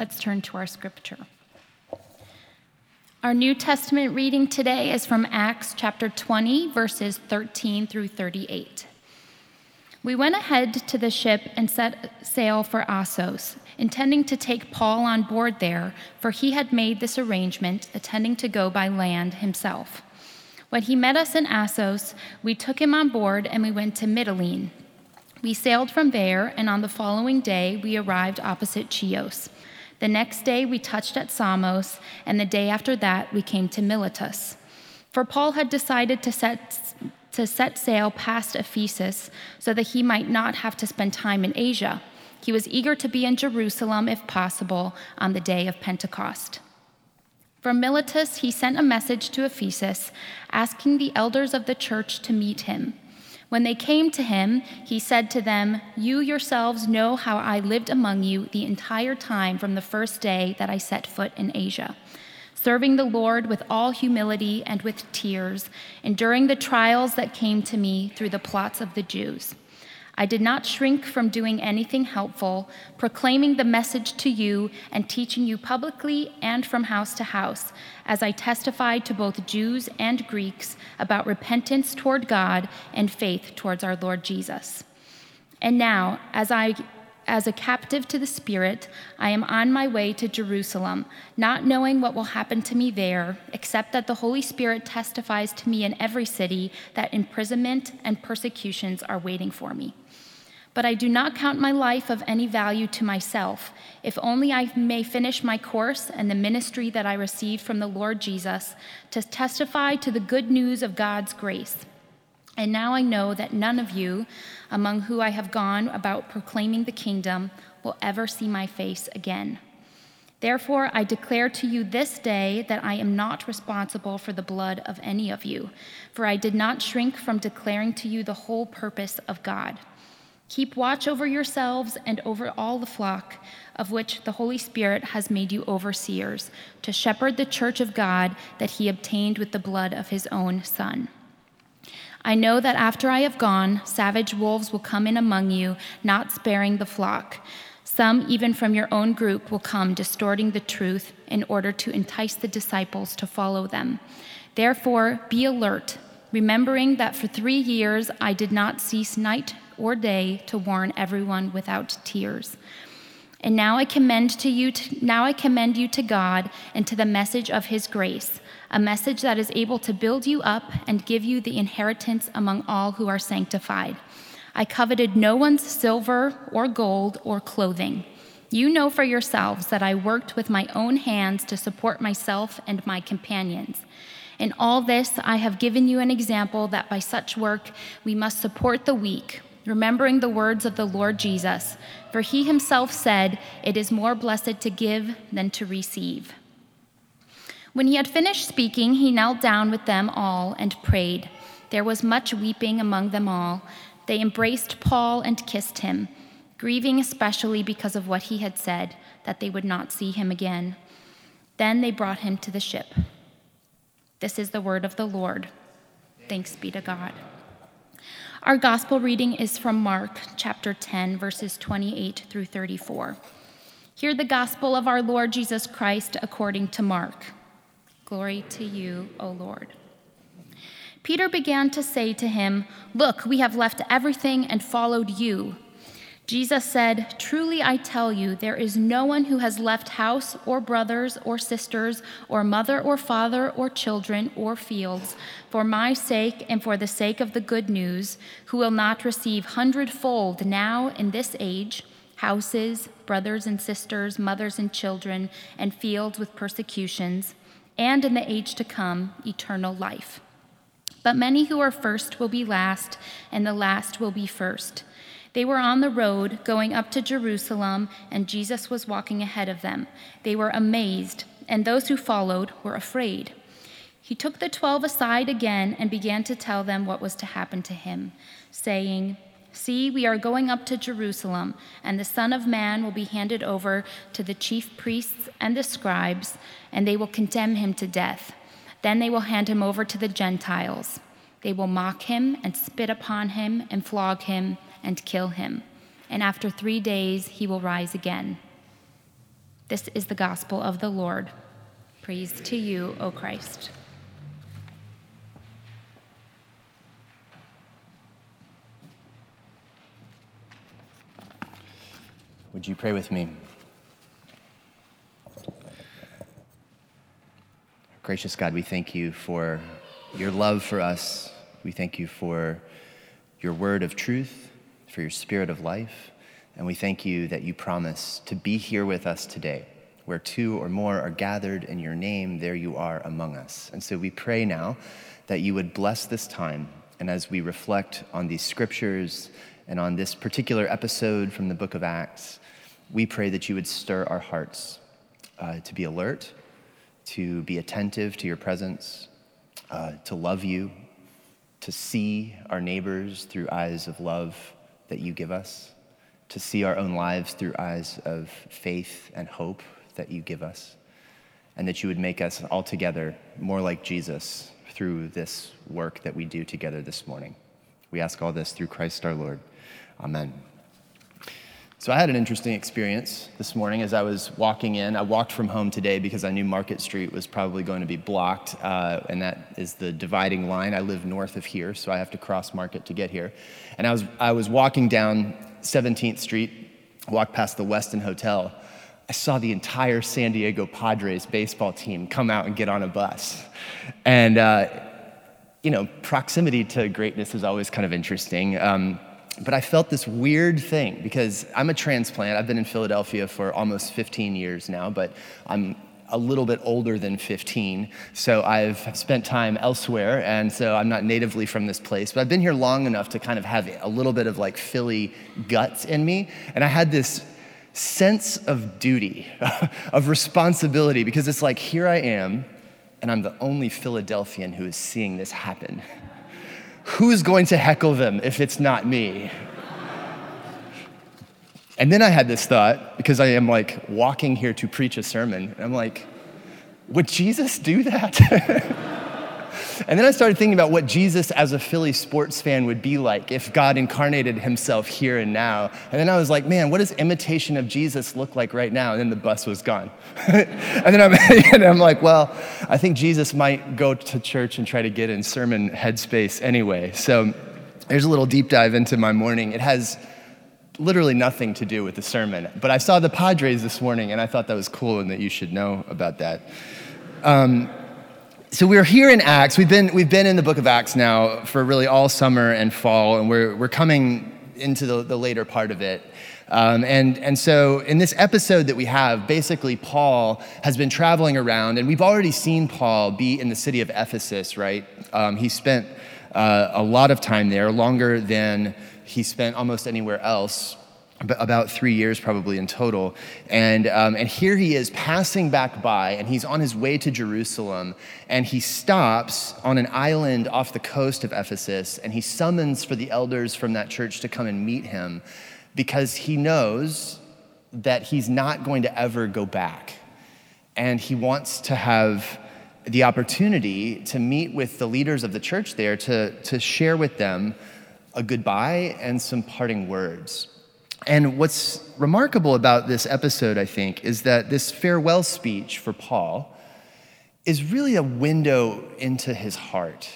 Let's turn to our scripture. Our New Testament reading today is from Acts chapter 20, verses 13 through 38. We went ahead to the ship and set sail for Assos, intending to take Paul on board there, for he had made this arrangement, intending to go by land himself. When he met us in Assos, we took him on board and we went to Mytilene. We sailed from there, and on the following day we arrived opposite Chios. The next day we touched at Samos, and the day after that we came to Miletus. For Paul had decided to set to set sail past Ephesus so that he might not have to spend time in Asia. He was eager to be in Jerusalem, if possible, on the day of Pentecost. From Miletus, he sent a message to Ephesus, asking the elders of the church to meet him. When they came to him, he said to them, You yourselves know how I lived among you the entire time from the first day that I set foot in Asia serving the Lord with all humility and with tears, enduring the trials that came to me through the plots of the Jews. I did not shrink from doing anything helpful, proclaiming the message to you and teaching you publicly and from house to house, as I testified to both Jews and Greeks about repentance toward God and faith towards our Lord Jesus. And now, as I as a captive to the Spirit, I am on my way to Jerusalem, not knowing what will happen to me there, except that the Holy Spirit testifies to me in every city that imprisonment and persecutions are waiting for me. But I do not count my life of any value to myself, if only I may finish my course and the ministry that I received from the Lord Jesus to testify to the good news of God's grace. And now I know that none of you, among who I have gone about proclaiming the kingdom, will ever see my face again. Therefore, I declare to you this day that I am not responsible for the blood of any of you, for I did not shrink from declaring to you the whole purpose of God. Keep watch over yourselves and over all the flock, of which the Holy Spirit has made you overseers, to shepherd the church of God that he obtained with the blood of his own Son. I know that after I have gone, savage wolves will come in among you, not sparing the flock. Some, even from your own group, will come, distorting the truth in order to entice the disciples to follow them. Therefore, be alert, remembering that for three years I did not cease night or day to warn everyone without tears. And now I commend to you to, now I commend you to God and to the message of his grace a message that is able to build you up and give you the inheritance among all who are sanctified. I coveted no one's silver or gold or clothing. You know for yourselves that I worked with my own hands to support myself and my companions. In all this, I have given you an example that by such work we must support the weak, remembering the words of the Lord Jesus. For he himself said, It is more blessed to give than to receive. When he had finished speaking, he knelt down with them all and prayed. There was much weeping among them all. They embraced Paul and kissed him, grieving especially because of what he had said, that they would not see him again. Then they brought him to the ship. This is the word of the Lord. Thanks be to God. Our gospel reading is from Mark chapter 10, verses 28 through 34. Hear the gospel of our Lord Jesus Christ according to Mark. Glory to you, O Lord. Peter began to say to him, Look, we have left everything and followed you. Jesus said, Truly I tell you, there is no one who has left house or brothers or sisters or mother or father or children or fields for my sake and for the sake of the good news, who will not receive hundredfold now in this age houses, brothers and sisters, mothers and children, and fields with persecutions and in the age to come, eternal life. But many who are first will be last, and the last will be first. They were on the road going up to Jerusalem, and Jesus was walking ahead of them. They were amazed, and those who followed were afraid. He took the twelve aside again and began to tell them what was to happen to him, saying, See, we are going up to Jerusalem, and the Son of Man will be handed over to the chief priests and the scribes, and they will condemn him to death. Then they will hand him over to the Gentiles. They will mock him and spit upon him and flog him and kill him. And after three days he will rise again. This is the gospel of the Lord. Praise to you, O Christ. Would you pray with me? Gracious God, we thank you for your love for us. We thank you for your word of truth, for your spirit of life. And we thank you that you promise to be here with us today. Where two or more are gathered in your name, there you are among us. And so we pray now that you would bless this time. And as we reflect on these scriptures and on this particular episode from the book of Acts, we pray that you would stir our hearts uh, to be alert, to be attentive to your presence, uh, to love you, to see our neighbors through eyes of love that you give us, to see our own lives through eyes of faith and hope that you give us, and that you would make us altogether more like Jesus through this work that we do together this morning. We ask all this through Christ our Lord. Amen. So I had an interesting experience this morning as I was walking in. I walked from home today because I knew Market Street was probably going to be blocked, uh, and that is the dividing line. I live north of here, so I have to cross Market to get here. And I was I was walking down 17th Street, walked past the Westin Hotel. I saw the entire San Diego Padres baseball team come out and get on a bus, and. Uh, you know, proximity to greatness is always kind of interesting. Um, but I felt this weird thing because I'm a transplant. I've been in Philadelphia for almost 15 years now, but I'm a little bit older than 15. So I've spent time elsewhere, and so I'm not natively from this place. But I've been here long enough to kind of have a little bit of like Philly guts in me. And I had this sense of duty, of responsibility, because it's like, here I am, and I'm the only Philadelphian who is seeing this happen who's going to heckle them if it's not me? And then I had this thought because I am like walking here to preach a sermon. And I'm like, would Jesus do that? and then I started thinking about what Jesus as a Philly sports fan would be like if God incarnated himself here and now. And then I was like, man, what does imitation of Jesus look like right now? And then the bus was gone. and, then I'm, and I'm like, well, I think Jesus might go to church and try to get in sermon headspace anyway. So there's a little deep dive into my morning. It has literally nothing to do with the sermon. But I saw the Padres this morning, and I thought that was cool and that you should know about that. Um, so we're here in Acts. We've been, we've been in the book of Acts now for really all summer and fall, and we're, we're coming into the, the later part of it. Um, and, and so, in this episode that we have, basically, Paul has been traveling around, and we've already seen Paul be in the city of Ephesus, right? Um, he spent uh, a lot of time there, longer than he spent almost anywhere else about three years probably in total. And, um, and here he is passing back by, and he's on his way to Jerusalem, and he stops on an island off the coast of Ephesus, and he summons for the elders from that church to come and meet him because he knows that he's not going to ever go back. And he wants to have the opportunity to meet with the leaders of the church there to, to share with them a goodbye and some parting words. And what's remarkable about this episode, I think, is that this farewell speech for Paul is really a window into his heart.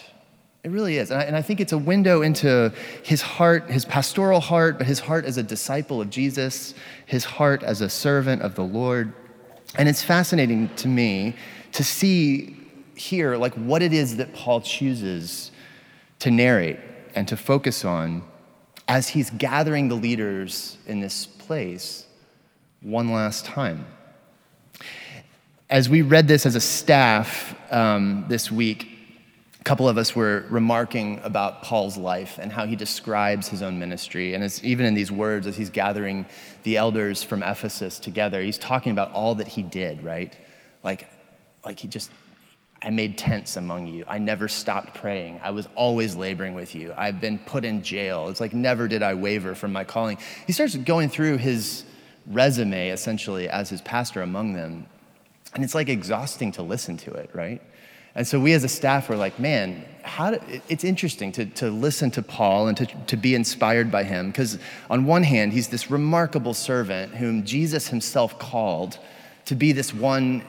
It really is. And I, and I, think it's a window into his heart, his pastoral heart, but his heart as a disciple of Jesus, his heart as a servant of the Lord. And it's fascinating to me to see here, like, what it is that Paul chooses to narrate and to focus on as he's gathering the leaders in this place one last time. As we read this as a staff um, this week, a couple of us were remarking about Paul's life and how he describes his own ministry. And it's even in these words, as he's gathering the elders from Ephesus together, he's talking about all that he did, right? Like, like he just I made tents among you. I never stopped praying. I was always laboring with you. I've been put in jail. It's like never did I waver from my calling. He starts going through his resume essentially as his pastor among them. And it's like exhausting to listen to it, right? And so we as a staff were like, man, how do, it's interesting to, to listen to Paul and to, to be inspired by him. Because on one hand, he's this remarkable servant whom Jesus himself called to be this one.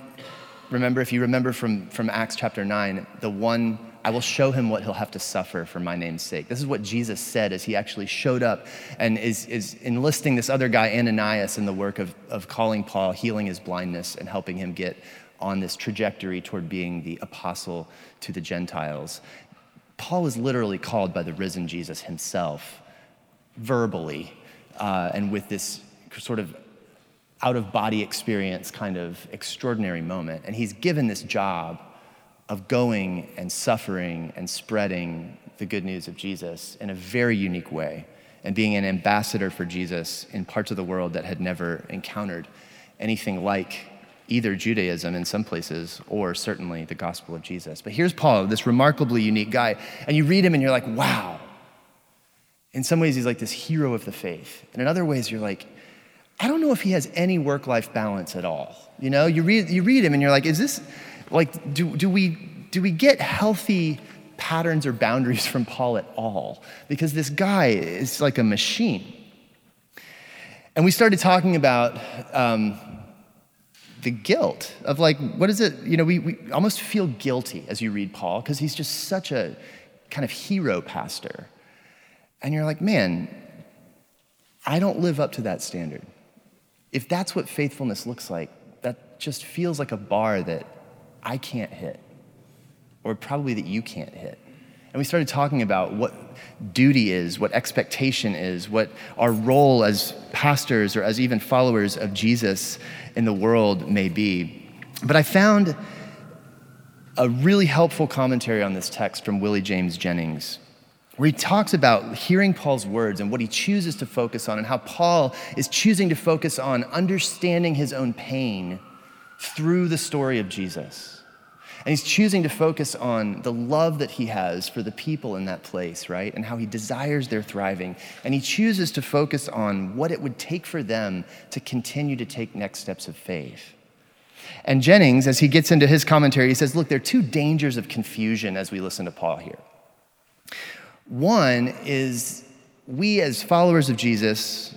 Remember, if you remember from, from Acts chapter 9, the one, I will show him what he'll have to suffer for my name's sake. This is what Jesus said as he actually showed up and is, is enlisting this other guy, Ananias, in the work of, of calling Paul, healing his blindness, and helping him get on this trajectory toward being the apostle to the Gentiles. Paul was literally called by the risen Jesus himself, verbally, uh, and with this sort of out of body experience kind of extraordinary moment. And he's given this job of going and suffering and spreading the good news of Jesus in a very unique way and being an ambassador for Jesus in parts of the world that had never encountered anything like either Judaism in some places or certainly the gospel of Jesus. But here's Paul, this remarkably unique guy, and you read him and you're like, wow. In some ways, he's like this hero of the faith. And in other ways, you're like, I don't know if he has any work life balance at all. You know, you read, you read him and you're like, is this, like, do, do, we, do we get healthy patterns or boundaries from Paul at all? Because this guy is like a machine. And we started talking about um, the guilt of like, what is it? You know, we, we almost feel guilty as you read Paul because he's just such a kind of hero pastor. And you're like, man, I don't live up to that standard. If that's what faithfulness looks like, that just feels like a bar that I can't hit, or probably that you can't hit. And we started talking about what duty is, what expectation is, what our role as pastors or as even followers of Jesus in the world may be. But I found a really helpful commentary on this text from Willie James Jennings, where he talks about hearing Paul's words and what he chooses to focus on, and how Paul is choosing to focus on understanding his own pain through the story of Jesus. And he's choosing to focus on the love that he has for the people in that place, right? And how he desires their thriving. And he chooses to focus on what it would take for them to continue to take next steps of faith. And Jennings, as he gets into his commentary, he says, Look, there are two dangers of confusion as we listen to Paul here. One is we, as followers of Jesus,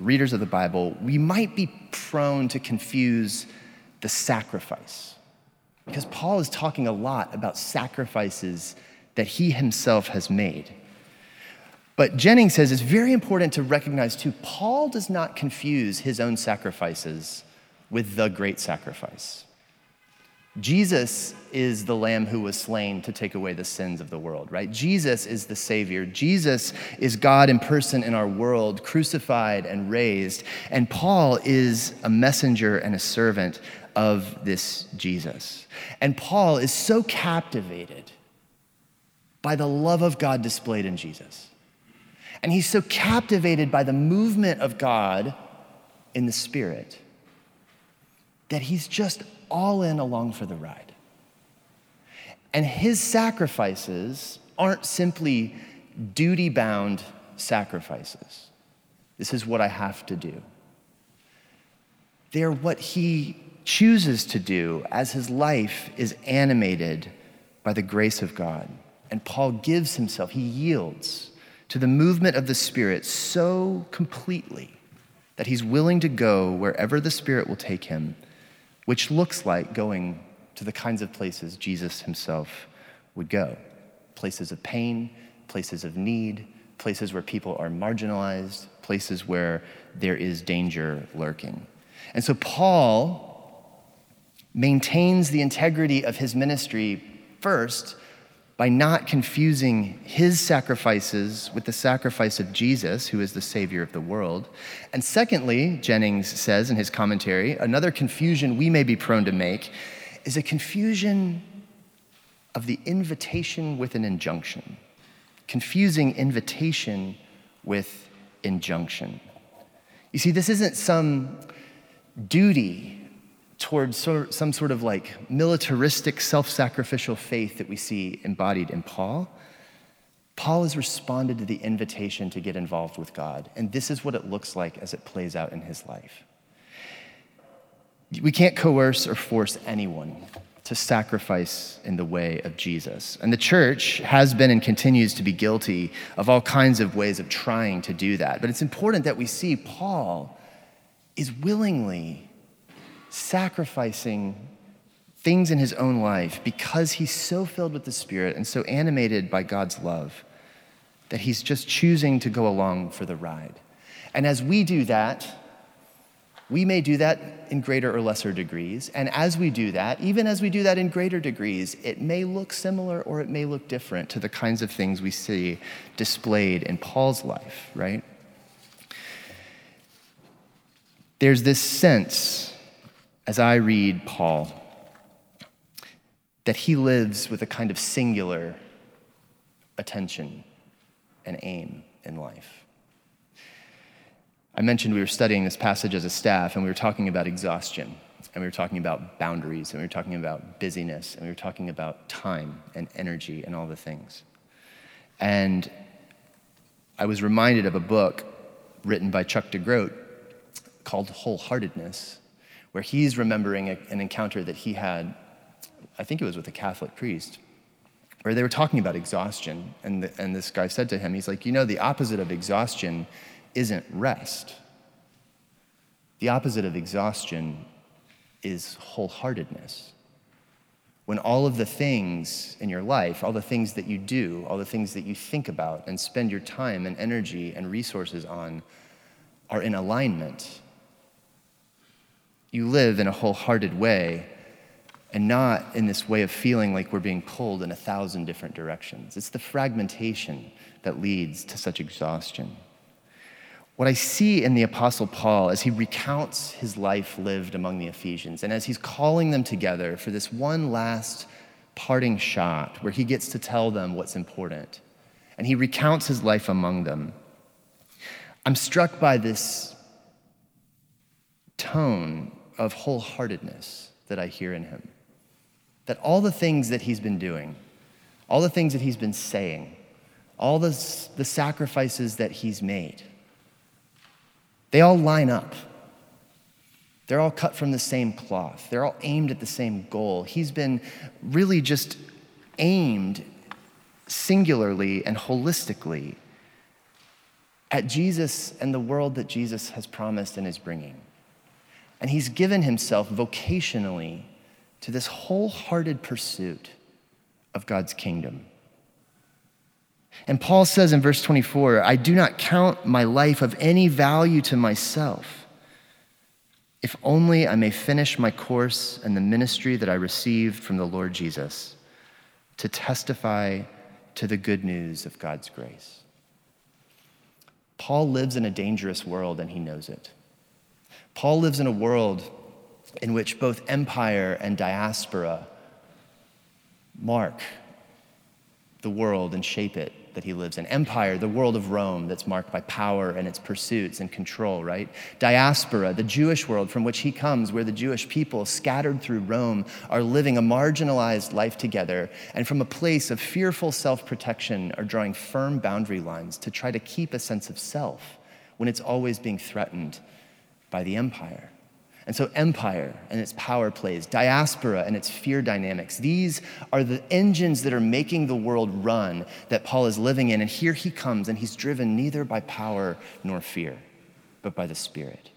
readers of the Bible, we might be prone to confuse the sacrifice because Paul is talking a lot about sacrifices that he himself has made. But Jennings says it's very important to recognize too, Paul does not confuse his own sacrifices with the great sacrifice. Jesus is the lamb who was slain to take away the sins of the world, right? Jesus is the Savior. Jesus is God in person in our world, crucified and raised. And Paul is a messenger and a servant of this Jesus. And Paul is so captivated by the love of God displayed in Jesus. And he's so captivated by the movement of God in the Spirit that he's just all in along for the ride. And his sacrifices aren't simply duty bound sacrifices. This is what I have to do. They're what he chooses to do as his life is animated by the grace of God. And Paul gives himself, he yields to the movement of the Spirit so completely that he's willing to go wherever the Spirit will take him, which looks like going to the kinds of places Jesus himself would go places of pain, places of need, places where people are marginalized, places where there is danger lurking. And so, Paul maintains the integrity of his ministry first by not confusing his sacrifices with the sacrifice of Jesus, who is the Savior of the world. And secondly, Jennings says in his commentary, another confusion we may be prone to make is a confusion of the invitation with an injunction, confusing invitation with injunction. You see, this isn't some duty towards some sort of like militaristic, self sacrificial faith that we see embodied in Paul, Paul has responded to the invitation to get involved with God. And this is what it looks like as it plays out in his life. We can't coerce or force anyone to sacrifice in the way of Jesus. And the church has been and continues to be guilty of all kinds of ways of trying to do that. But it's important that we see Paul is willingly sacrificing things in his own life because he's so filled with the Spirit and so animated by God's love that he's just choosing to go along for the ride. And as we do that, we may do that in greater or lesser degrees. And as we do that, even as we do that in greater degrees, it may look similar or it may look different to the kinds of things we see displayed in Paul's life, right? There's this sense, as I read Paul, that he lives with a kind of singular attention and aim in life. I mentioned we were studying this passage as a staff, and we were talking about exhaustion, and we were talking about boundaries, and we were talking about busyness, and we were talking about time and energy and all the things. And I was reminded of a book written by Chuck DeGroat called Wholeheartedness, where he's remembering a, an encounter that he had, I think it was with a Catholic priest, where they were talking about exhaustion. And, the, and this guy said to him, he's like, You know, the opposite of exhaustion isn't rest. The opposite of exhaustion is wholeheartedness. When all of the things in your life, all the things that you do, all the things that you think about and spend your time and energy and resources on are in alignment, you live in a wholehearted way and not in this way of feeling like we're being pulled in a thousand different directions. It's the fragmentation that leads to such exhaustion. What I see in the Apostle Paul as he recounts his life lived among the Ephesians and as he's calling them together for this one last parting shot where he gets to tell them what's important, and he recounts his life among them, I'm struck by this tone of wholeheartedness that I hear in him. That all the things that he's been doing, all the things that he's been saying, all the, the sacrifices that he's made, they all line up. They're all cut from the same cloth. They're all aimed at the same goal. He's been really just aimed singularly and holistically at Jesus and the world that Jesus has promised and is bringing. And he's given himself vocationally to this wholehearted pursuit of God's kingdom. And Paul says in verse 24, I do not count my life of any value to myself, if only I may finish my course and the ministry that I received from the Lord Jesus to testify to the good news of God's grace. Paul lives in a dangerous world and he knows it. Paul lives in a world in which both empire and diaspora mark the world and shape it that he lives in. Empire, the world of Rome that's marked by power and its pursuits and control, right? Diaspora, the Jewish world from which he comes, where the Jewish people scattered through Rome are living a marginalized life together and from a place of fearful self protection are drawing firm boundary lines to try to keep a sense of self when it's always being threatened by the empire. And so, empire and its power plays, diaspora and its fear dynamics, these are the engines that are making the world run that Paul is living in. And here he comes, and he's driven neither by power nor fear, but by the Spirit.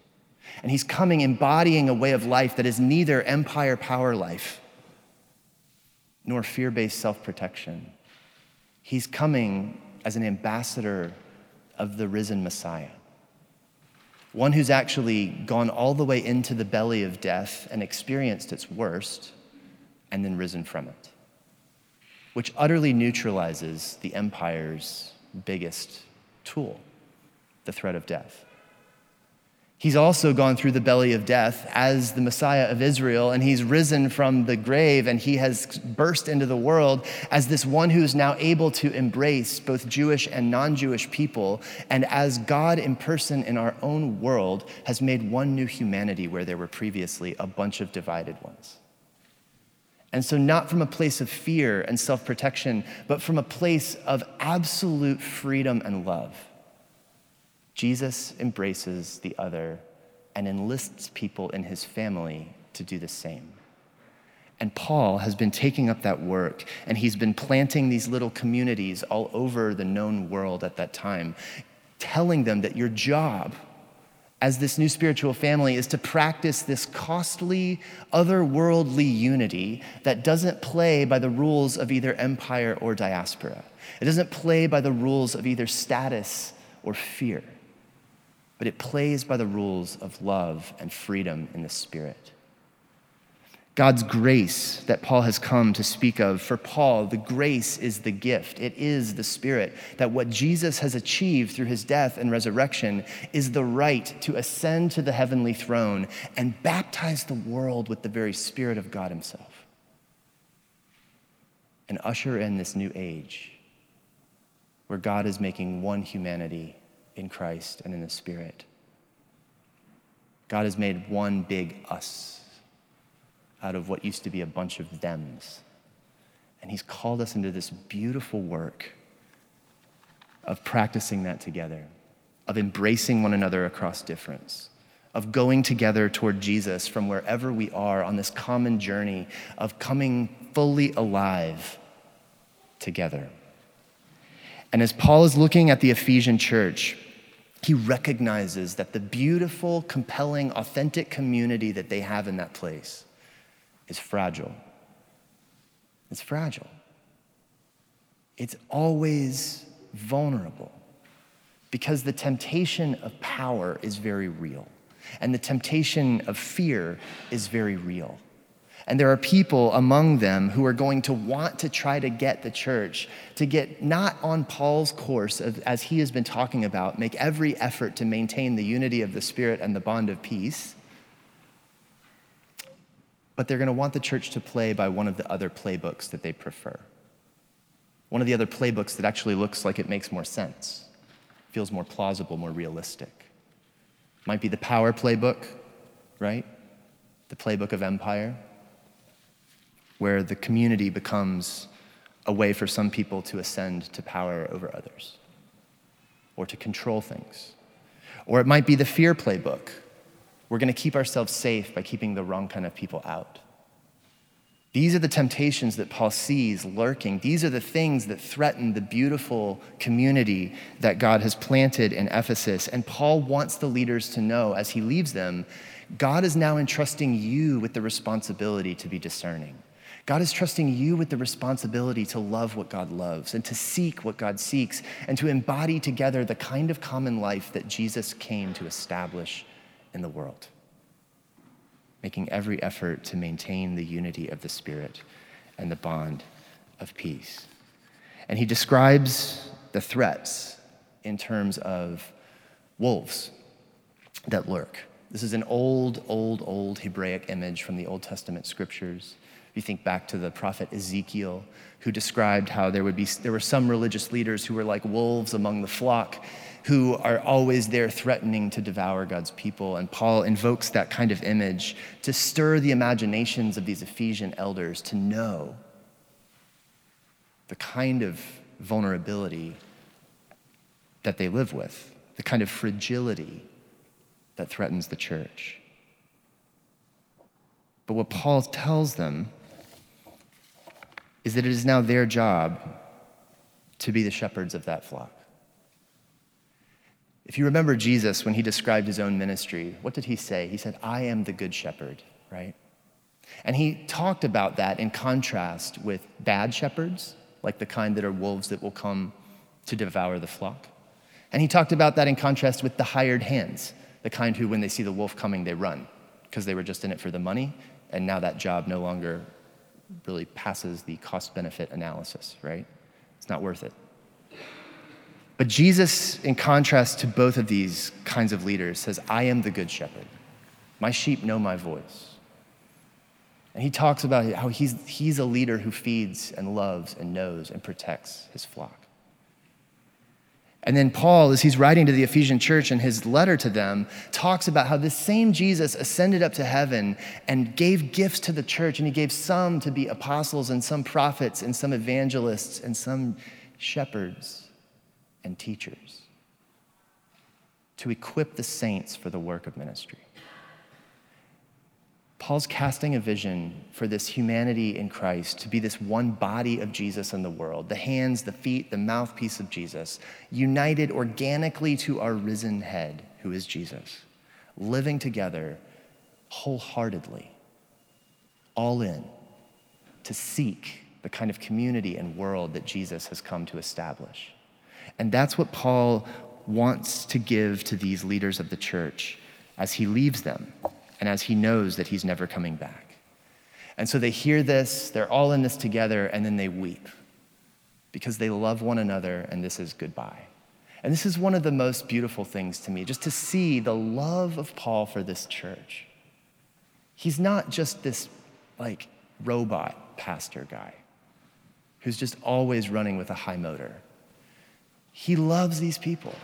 And he's coming embodying a way of life that is neither empire power life nor fear based self protection. He's coming as an ambassador of the risen Messiah one who's actually gone all the way into the belly of death and experienced its worst and then risen from it, which utterly neutralizes the empire's biggest tool, the threat of death. He's also gone through the belly of death as the Messiah of Israel, and he's risen from the grave, and he has burst into the world as this one who is now able to embrace both Jewish and non Jewish people, and as God in person in our own world has made one new humanity where there were previously a bunch of divided ones. And so, not from a place of fear and self protection, but from a place of absolute freedom and love Jesus embraces the other and enlists people in his family to do the same. And Paul has been taking up that work, and he's been planting these little communities all over the known world at that time, telling them that your job as this new spiritual family is to practice this costly, otherworldly unity that doesn't play by the rules of either empire or diaspora. It doesn't play by the rules of either status or fear, but it plays by the rules of love and freedom in the Spirit. God's grace that Paul has come to speak of. For Paul, the grace is the gift, it is the Spirit. That what Jesus has achieved through his death and resurrection is the right to ascend to the heavenly throne and baptize the world with the very Spirit of God Himself and usher in this new age where God is making one humanity in Christ and in the Spirit. God has made one big us out of what used to be a bunch of thems. And He's called us into this beautiful work of practicing that together, of embracing one another across difference, of going together toward Jesus from wherever we are on this common journey of coming fully alive together. And as Paul is looking at the Ephesian church, he recognizes that the beautiful, compelling, authentic community that they have in that place is fragile. It's fragile. It's always vulnerable because the temptation of power is very real and the temptation of fear is very real. And there are people among them who are going to want to try to get the church to get not on Paul's course, of, as he has been talking about, make every effort to maintain the unity of the Spirit and the bond of peace, but they're going to want the church to play by one of the other playbooks that they prefer. One of the other playbooks that actually looks like it makes more sense, feels more plausible, more realistic. Might be the power playbook, right? The playbook of empire, where the community becomes a way for some people to ascend to power over others or to control things. Or it might be the fear playbook, we're going to keep ourselves safe by keeping the wrong kind of people out. These are the temptations that Paul sees lurking. These are the things that threaten the beautiful community that God has planted in Ephesus. And Paul wants the leaders to know as he leaves them God is now entrusting you with the responsibility to be discerning. God is trusting you with the responsibility to love what God loves and to seek what God seeks and to embody together the kind of common life that Jesus came to establish in the world, making every effort to maintain the unity of the Spirit and the bond of peace. And he describes the threats in terms of wolves that lurk. This is an old, old, old Hebraic image from the Old Testament scriptures. If you think back to the prophet Ezekiel, who described how there would be there were some religious leaders who were like wolves among the flock, who are always there threatening to devour God's people. And Paul invokes that kind of image to stir the imaginations of these Ephesian elders to know the kind of vulnerability that they live with, the kind of fragility that threatens the church. But what Paul tells them is that it is now their job to be the shepherds of that flock. If you remember Jesus when he described his own ministry, what did he say? He said, I am the good shepherd, right? And he talked about that in contrast with bad shepherds, like the kind that are wolves that will come to devour the flock. And he talked about that in contrast with the hired hands, the kind who, when they see the wolf coming, they run because they were just in it for the money. And now that job no longer really passes the cost benefit analysis, right? It's not worth it. But Jesus, in contrast to both of these kinds of leaders, says, I am the good shepherd. My sheep know my voice. And he talks about how he's, he's a leader who feeds and loves and knows and protects his flock. And then Paul, as he's writing to the Ephesian church in his letter to them, talks about how this same Jesus ascended up to heaven and gave gifts to the church, and he gave some to be apostles, and some prophets, and some evangelists, and some shepherds and teachers to equip the saints for the work of ministry. Paul's casting a vision for this humanity in Christ to be this one body of Jesus in the world the hands, the feet, the mouthpiece of Jesus, united organically to our risen head, who is Jesus. living together wholeheartedly, all in, to seek the kind of community and world that Jesus has come to establish. And that's what Paul wants to give to these leaders of the church as he leaves them and as he knows that he's never coming back. And so they hear this, they're all in this together, and then they weep because they love one another, and this is goodbye. And this is one of the most beautiful things to me, just to see the love of Paul for this church. He's not just this like robot pastor guy who's just always running with a high motor. He loves these people.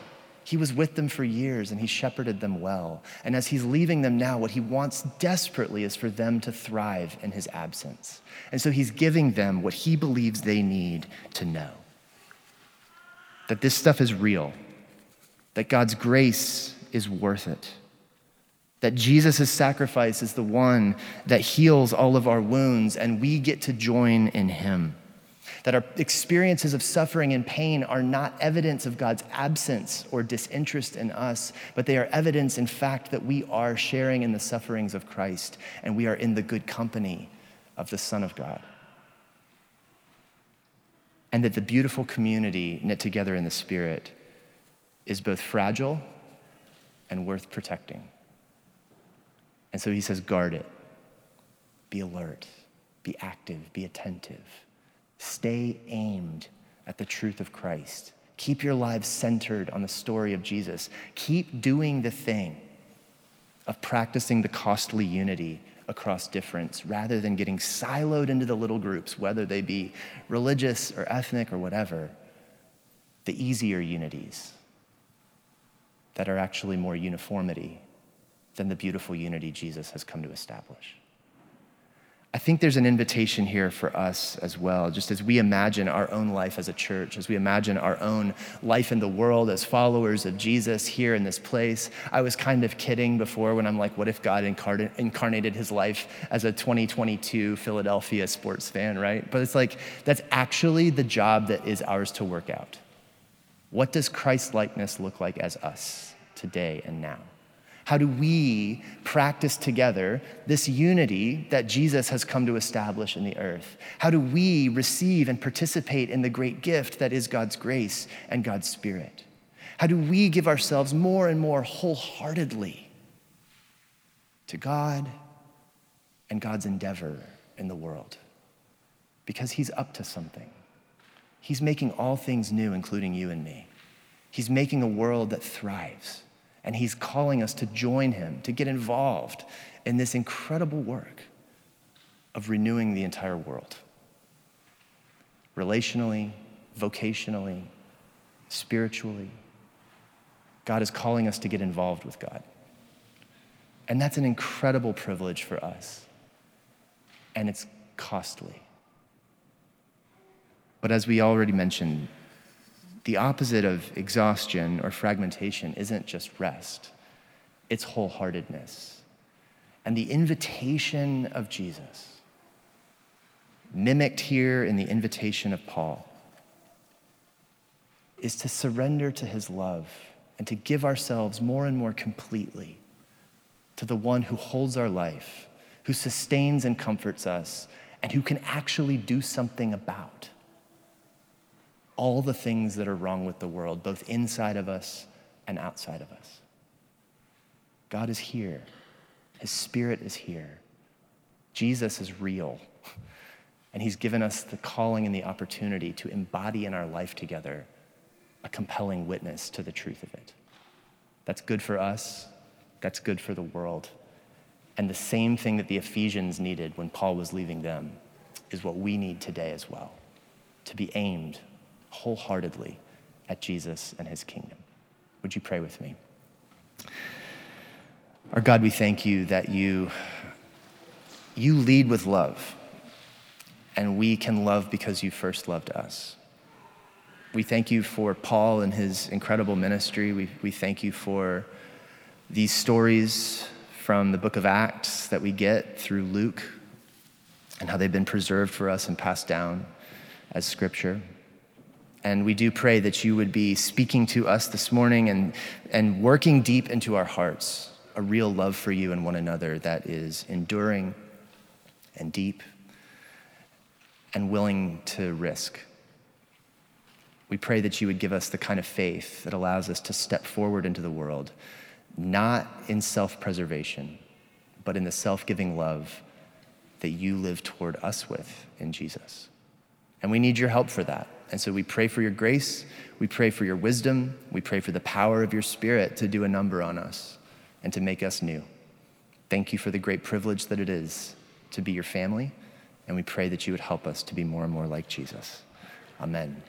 He was with them for years and he shepherded them well. And as he's leaving them now, what he wants desperately is for them to thrive in his absence. And so he's giving them what he believes they need to know that this stuff is real, that God's grace is worth it, that Jesus' sacrifice is the one that heals all of our wounds, and we get to join in him. That our experiences of suffering and pain are not evidence of God's absence or disinterest in us, but they are evidence, in fact, that we are sharing in the sufferings of Christ and we are in the good company of the Son of God. And that the beautiful community knit together in the Spirit is both fragile and worth protecting. And so he says, guard it, be alert, be active, be attentive, stay aimed at the truth of Christ. Keep your lives centered on the story of Jesus. Keep doing the thing of practicing the costly unity across difference rather than getting siloed into the little groups, whether they be religious or ethnic or whatever, the easier unities that are actually more uniformity than the beautiful unity Jesus has come to establish. I think there's an invitation here for us as well, just as we imagine our own life as a church, as we imagine our own life in the world as followers of Jesus here in this place. I was kind of kidding before when I'm like, what if God incarnated his life as a 2022 Philadelphia sports fan, right? But it's like, that's actually the job that is ours to work out. What does Christ likeness look like as us today and now? How do we practice together this unity that Jesus has come to establish in the earth? How do we receive and participate in the great gift that is God's grace and God's Spirit? How do we give ourselves more and more wholeheartedly to God and God's endeavor in the world? Because He's up to something. He's making all things new, including you and me. He's making a world that thrives. And he's calling us to join him, to get involved in this incredible work of renewing the entire world relationally, vocationally, spiritually. God is calling us to get involved with God. And that's an incredible privilege for us. And it's costly. But as we already mentioned, the opposite of exhaustion or fragmentation isn't just rest, it's wholeheartedness. And the invitation of Jesus, mimicked here in the invitation of Paul, is to surrender to his love and to give ourselves more and more completely to the one who holds our life, who sustains and comforts us, and who can actually do something about all the things that are wrong with the world, both inside of us and outside of us. God is here, His Spirit is here. Jesus is real. And He's given us the calling and the opportunity to embody in our life together a compelling witness to the truth of it. That's good for us, that's good for the world. And the same thing that the Ephesians needed when Paul was leaving them is what we need today as well to be aimed wholeheartedly at Jesus and his kingdom. Would you pray with me? Our God, we thank you that you, you lead with love, and we can love because you first loved us. We thank you for Paul and his incredible ministry. We, we thank you for these stories from the book of Acts that we get through Luke and how they've been preserved for us and passed down as scripture. And we do pray that you would be speaking to us this morning and, and working deep into our hearts a real love for you and one another that is enduring and deep and willing to risk. We pray that you would give us the kind of faith that allows us to step forward into the world, not in self preservation, but in the self giving love that you live toward us with in Jesus. And we need your help for that. And so we pray for your grace, we pray for your wisdom, we pray for the power of your spirit to do a number on us and to make us new. Thank you for the great privilege that it is to be your family, and we pray that you would help us to be more and more like Jesus. Amen.